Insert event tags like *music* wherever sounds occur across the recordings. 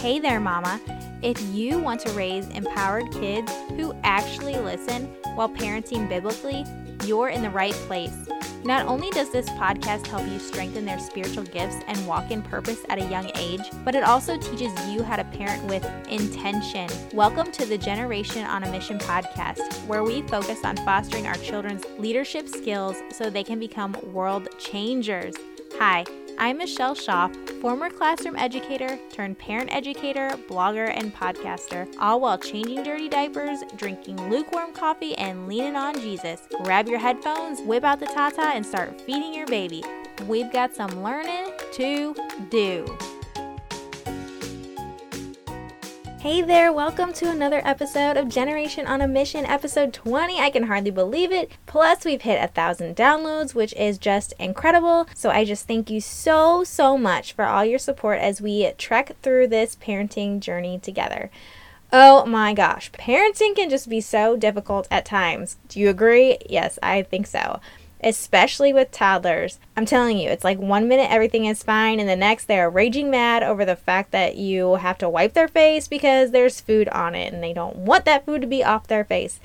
Hey there, Mama. If you want to raise empowered kids who actually listen while parenting biblically, you're in the right place. Not only does this podcast help you strengthen their spiritual gifts and walk in purpose at a young age, but it also teaches you how to parent with intention. Welcome to the Generation on a Mission podcast, where we focus on fostering our children's leadership skills so they can become world changers. Hi. I'm Michelle Schauf, former classroom educator turned parent educator, blogger, and podcaster, all while changing dirty diapers, drinking lukewarm coffee, and leaning on Jesus. Grab your headphones, whip out the Tata, and start feeding your baby. We've got some learning to do. Hey there, welcome to another episode of Generation on a Mission, episode 20. I can hardly believe it. Plus, we've hit a thousand downloads, which is just incredible. So, I just thank you so, so much for all your support as we trek through this parenting journey together. Oh my gosh, parenting can just be so difficult at times. Do you agree? Yes, I think so especially with toddlers. I'm telling you, it's like one minute everything is fine, and the next they are raging mad over the fact that you have to wipe their face because there's food on it and they don't want that food to be off their face.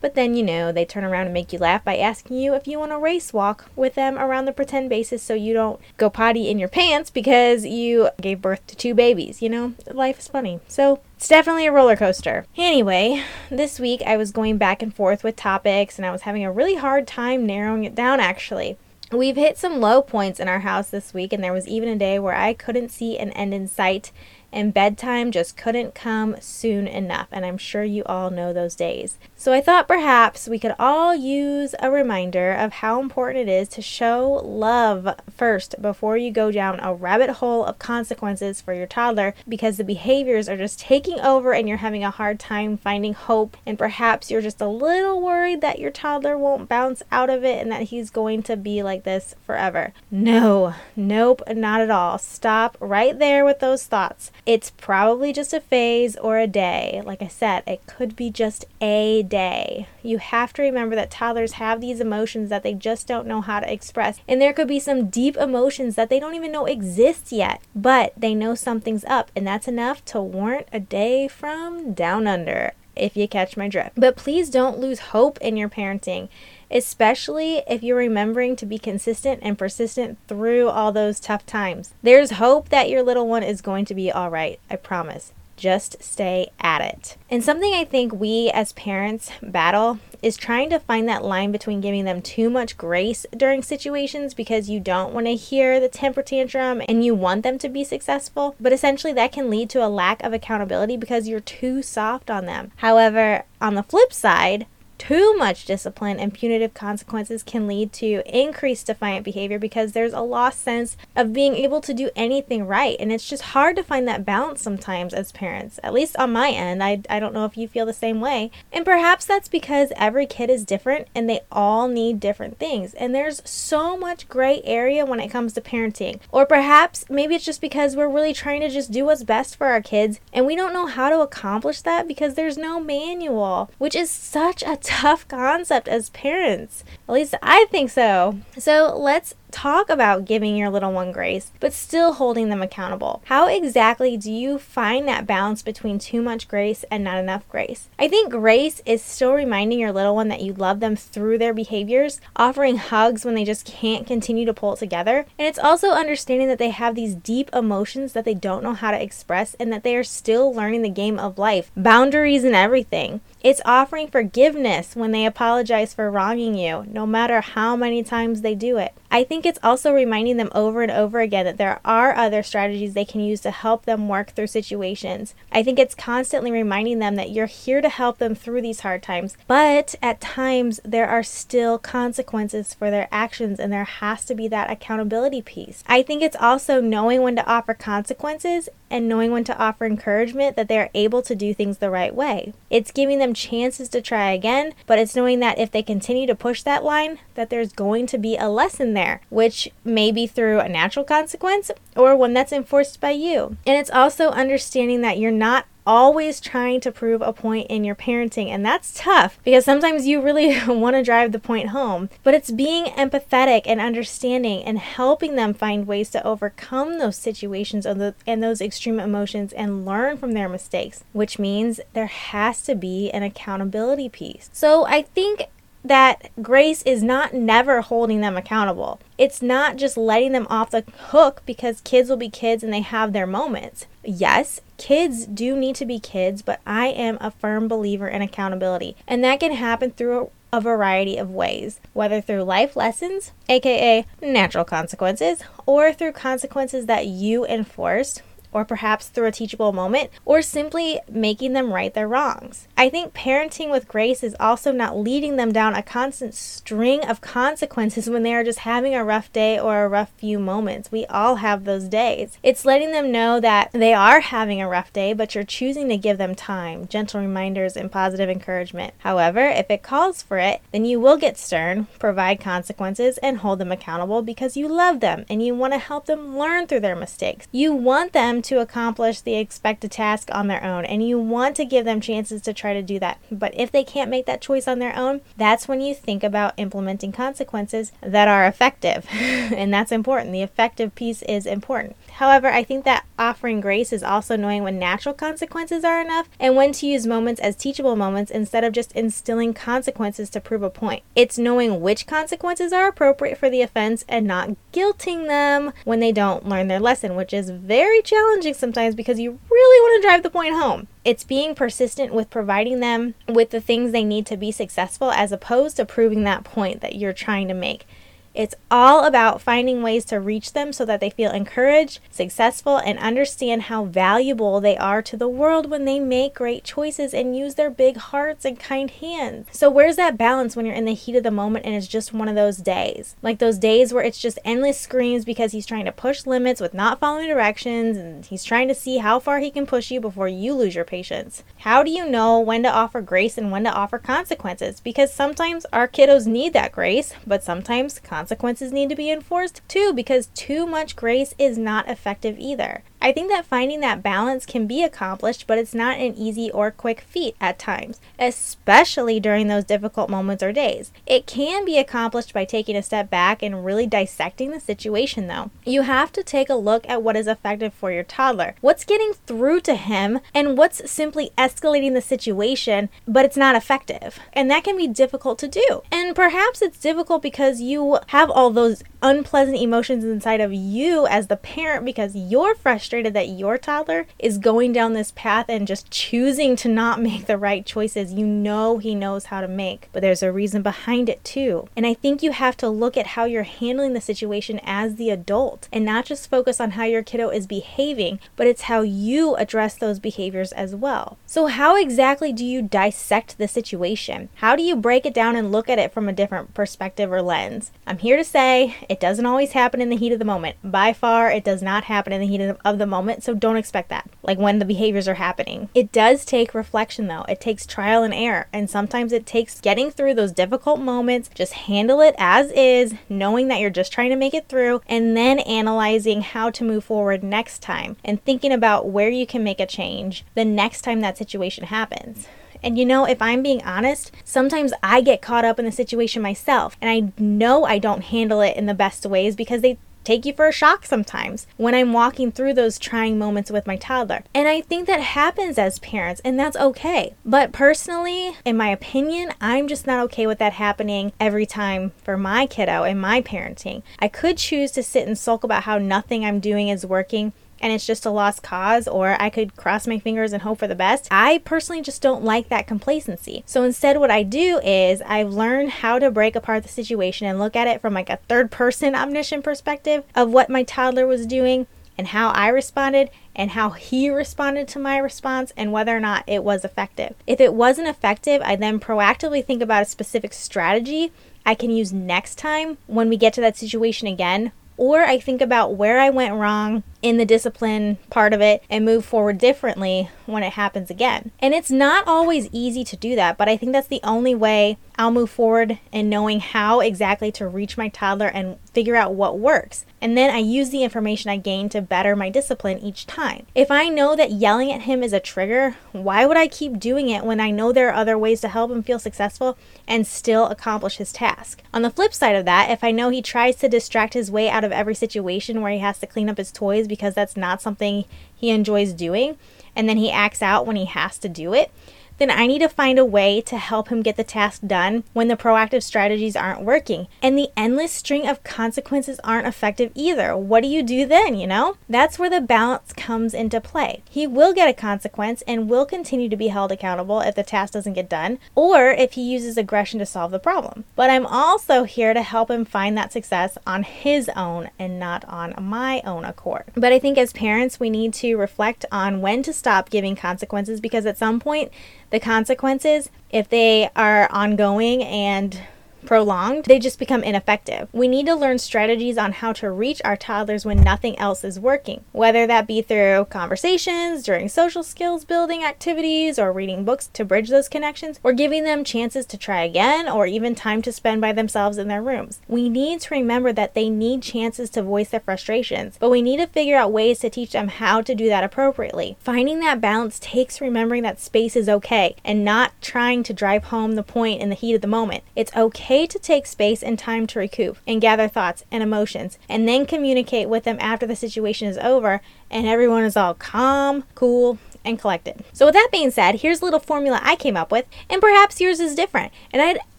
But then, you know, they turn around and make you laugh by asking you if you want to race walk with them around the pretend bases so you don't go potty in your pants because you gave birth to two babies. You know, life is funny. So it's definitely a roller coaster. Anyway, this week I was going back and forth with topics and I was having a really hard time narrowing it down actually. We've hit some low points in our house this week, and there was even a day where I couldn't see an end in sight and bedtime just couldn't come soon enough, and I'm sure you all know those days. So I thought perhaps we could all use a reminder of how important it is to show love first before you go down a rabbit hole of consequences for your toddler because the behaviors are just taking over and you're having a hard time finding hope, and perhaps you're just a little worried that your toddler won't bounce out of it and that he's going to be like this forever. No, nope, not at all. Stop right there with those thoughts. It's probably just a phase or a day. Like I said, it could be just a day. You have to remember that toddlers have these emotions that they just don't know how to express. And there could be some deep emotions that they don't even know exist yet, but they know something's up, and that's enough to warrant a day from down under, if you catch my drift. But please don't lose hope in your parenting especially if you're remembering to be consistent and persistent through all those tough times. There's hope that your little one is going to be all right, I promise. Just stay at it. And something I think we as parents battle is trying to find that line between giving them too much grace during situations because you don't want to hear the temper tantrum and you want them to be successful. But essentially, that can lead to a lack of accountability because you're too soft on them. However, on the flip side, too much discipline and punitive consequences can lead to increased defiant behavior because there's a lost sense of being able to do anything right. And it's just hard to find that balance sometimes as parents, at least on my end. I, I don't know if you feel the same way. And perhaps that's because every kid is different and they all need different things. And there's so much gray area when it comes to parenting. Or perhaps maybe it's just because we're really trying to just do what's best for our kids and we don't know how to accomplish that because there's no manual, which is such a tough concept as parents. At least I think so. So let's talk about giving your little one grace, but still holding them accountable. How exactly do you find that balance between too much grace and not enough grace? I think grace is still reminding your little one that you love them through their behaviors, offering hugs when they just can't continue to pull it together, and it's also understanding that they have these deep emotions that they don't know how to express and that they are still learning the game of life, boundaries and everything. It's offering forgiveness when they apologize for wronging you, no matter how many times they do it. I think it's also reminding them over and over again that there are other strategies they can use to help them work through situations. I think it's constantly reminding them that you're here to help them through these hard times, but at times there are still consequences for their actions and there has to be that accountability piece. I think it's also knowing when to offer consequences and knowing when to offer encouragement that they're able to do things the right way. It's giving them chances to try again, but it's knowing that if they continue to push that line, that there's going to be a lesson there, which may be through a natural consequence or one that's enforced by you. And it's also understanding that you're not always trying to prove a point in your parenting. And that's tough because sometimes you really *laughs* want to drive the point home. But it's being empathetic and understanding and helping them find ways to overcome those situations and those extreme emotions and learn from their mistakes, which means there has to be an accountability piece. So I think that grace is not never holding them accountable. It's not just letting them off the hook because kids will be kids and they have their moments. Yes, kids do need to be kids, but I am a firm believer in accountability, and that can happen through a variety of ways, whether through life lessons, aka natural consequences, or through consequences that you enforced, or perhaps through a teachable moment, or simply making them right their wrongs. I think parenting with grace is also not leading them down a constant string of consequences when they are just having a rough day or a rough few moments. We all have those days. It's letting them know that they are having a rough day, but you're choosing to give them time, gentle reminders, and positive encouragement. However, if it calls for it, then you will get stern, provide consequences, and hold them accountable because you love them and you want to help them learn through their mistakes. You want them to accomplish the expected task on their own, and you want to give them chances to try to do that. But if they can't make that choice on their own, that's when you think about implementing consequences that are effective. *laughs* and that's important. The effective piece is important. However, I think that offering grace is also knowing when natural consequences are enough and when to use moments as teachable moments instead of just instilling consequences to prove a point. It's knowing which consequences are appropriate for the offense and not guilting them when they don't learn their lesson, which is very challenging sometimes because you really want to drive the point home. It's being persistent with providing them with the things they need to be successful as opposed to proving that point that you're trying to make. It's all about finding ways to reach them so that they feel encouraged, successful, and understand how valuable they are to the world when they make great choices and use their big hearts and kind hands. So, where's that balance when you're in the heat of the moment and it's just one of those days? Like those days where it's just endless screams because he's trying to push limits with not following directions and he's trying to see how far he can push you before you lose your patience. How do you know when to offer grace and when to offer consequences? Because sometimes our kiddos need that grace, but sometimes consequences consequences need to be enforced too, because too much grace is not effective either. I think that finding that balance can be accomplished, but it's not an easy or quick feat at times, especially during those difficult moments or days. It can be accomplished by taking a step back and really dissecting the situation, though. You have to take a look at what is effective for your toddler, what's getting through to him, and what's simply escalating the situation, but it's not effective. And that can be difficult to do. And perhaps it's difficult because you have all those unpleasant emotions inside of you as the parent because you're frustrated that your toddler is going down this path and just choosing to not *laughs* make the right choices you know he knows how to make. But there's a reason behind it too. And I think you have to look at how you're handling the situation as the adult and not just focus on how your kiddo is behaving, but it's how you address those behaviors as well. So, how exactly do you dissect the situation? How do you break it down and look at it from a different perspective or lens? I'm here to say it doesn't always happen in the heat of the moment. By far, it does not happen in the heat of the moment, so don't expect that, like when the behaviors are happening. It does take reflection, though. It takes trial and error, and sometimes it takes getting through those difficult moments, just handle it as is, knowing that you're just trying to make it through, and then analyzing how to move forward next time and thinking about where you can make a change the next time that situation happens. And you know, if I'm being honest, sometimes I get caught up in the situation myself, and I know I don't handle it in the best ways because they take you for a shock sometimes when I'm walking through those trying moments with my toddler. And I think that happens as parents, and that's okay. But personally, in my opinion, I'm just not okay with that happening every time for my kiddo and my parenting. I could choose to sit and sulk about how nothing I'm doing is working and it's just a lost cause, or I could cross my fingers and hope for the best. I personally just don't like that complacency. So instead, what I do is I've learned how to break apart the situation and look at it from like a third person *laughs* omniscient perspective of what my toddler was doing and how I responded and how he responded to my response and whether or not it was effective. If it wasn't effective, I then proactively think about a specific strategy I can use next time when we get to that situation again or I think about where I went wrong in the discipline part of it and move forward differently when it happens again. And it's not always easy to do that, but I think that's the only way I'll move forward in knowing how exactly to reach my toddler and figure out what works. And then I use the information I gain to better my discipline each time. If I know that yelling at him is a trigger, why would I keep doing it when I know there are other ways to help him feel successful and still accomplish his task? On the flip side of that, if I know he tries to distract his way out of every situation where he has to clean up his toys because that's not something he enjoys doing, and then he acts out when he has to do it, then I need to find a way to help him get the task done when the proactive strategies aren't working. And the endless string of consequences aren't effective either. What do you do then, you know? That's where the balance comes into play. He will get a consequence and will continue to be held accountable if the task doesn't get done or if he uses aggression to solve the problem. But I'm also here to help him find that success on his own and not on my own accord. But I think as parents, we need to reflect on when to stop giving consequences because at some point, the consequences, if they are ongoing and prolonged, they just become ineffective. We need to learn strategies on how to reach our toddlers when nothing else is working, whether that be through conversations, during social skills building activities, or reading books to bridge those connections, or giving them chances to try again, or even time to spend by themselves in their rooms. We need to remember that they need chances to voice their frustrations, but we need to figure out ways to teach them how to do that appropriately. Finding that balance takes remembering that space is okay and not trying to drive home the point in the heat of the moment. It's okay okay to take space and time to recoup and gather thoughts and emotions, and then communicate with them after the situation is over and everyone is all calm, cool, and collected. So, with that being said, here's a little formula I came up with, and perhaps yours is different. And I'd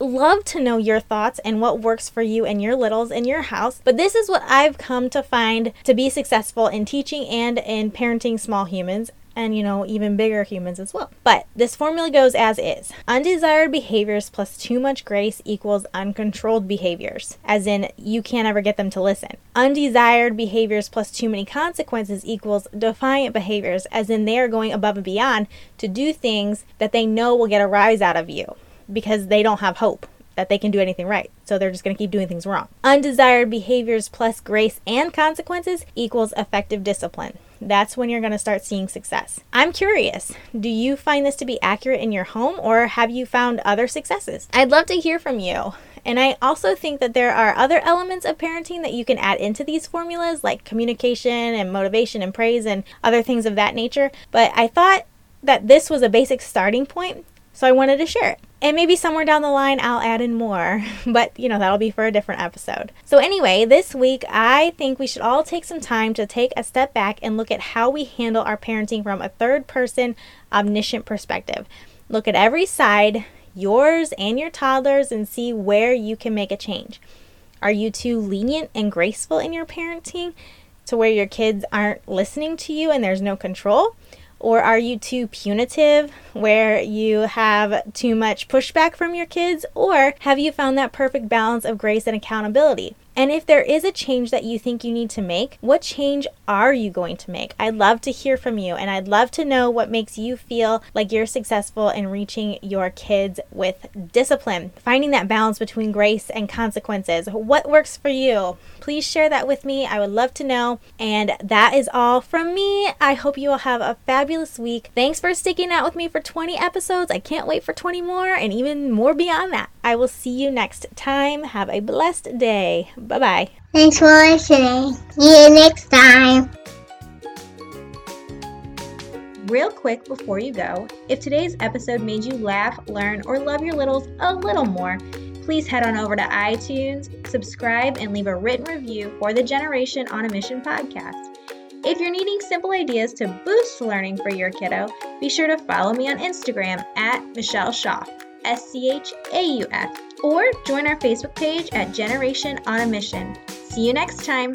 love to know your thoughts and what works for you and your littles in your house. But this is what I've come to find to be successful in teaching and in parenting small humans and you know, even bigger humans as well. But this formula goes as is undesired behaviors plus too much grace equals uncontrolled behaviors, as in, you can't ever get them to listen. Undesired behaviors plus too many consequences equals defiant behaviors, as in, they are going above and beyond to do things that they know will get a rise out of you because they don't have hope that they can do anything right. So they're just going to keep doing things wrong. Undesired behaviors plus grace and consequences equals effective discipline. That's when you're going to start seeing success. I'm curious, do you find this to be accurate in your home or have you found other successes? I'd love to hear from you. And I also think that there are other elements of parenting that you can add into these formulas, like communication and motivation and praise and other things of that nature. But I thought that this was a basic starting point so I wanted to share it. And maybe somewhere down the line I'll add in more, *laughs* but you know, that'll be for a different episode. So, anyway, this week I think we should all take some time to take a step back and look at how we handle our parenting from a third person, omniscient perspective. Look at every side, yours and your toddlers, and see where you can make a change. Are you too lenient and graceful in your parenting to where your kids aren't listening to you and there's no control? Or are you too punitive where you have too much pushback from your kids? Or have you found that perfect balance of grace and accountability? And if there is a change that you think you need to make, what change are you going to make? I'd love to hear from you and I'd love to know what makes you feel like you're successful in reaching your kids with discipline, finding that balance between grace and consequences. What works for you? Please share that with me. I would love to know. And that is all from me. I hope you will have a fabulous week. Thanks for sticking out with me for 20 episodes. I can't wait for 20 more and even more beyond that. I will see you next time. Have a blessed day. Bye bye. Thanks for listening. See you next time. Real quick before you go, if today's episode made you laugh, learn, or love your littles a little more, please head on over to iTunes, subscribe, and leave a written review for the Generation on a Mission podcast. If you're needing simple ideas to boost learning for your kiddo, be sure to follow me on Instagram at Michelle Schauf, S C H A U F, or join our Facebook page at Generation on a Mission. See you next time.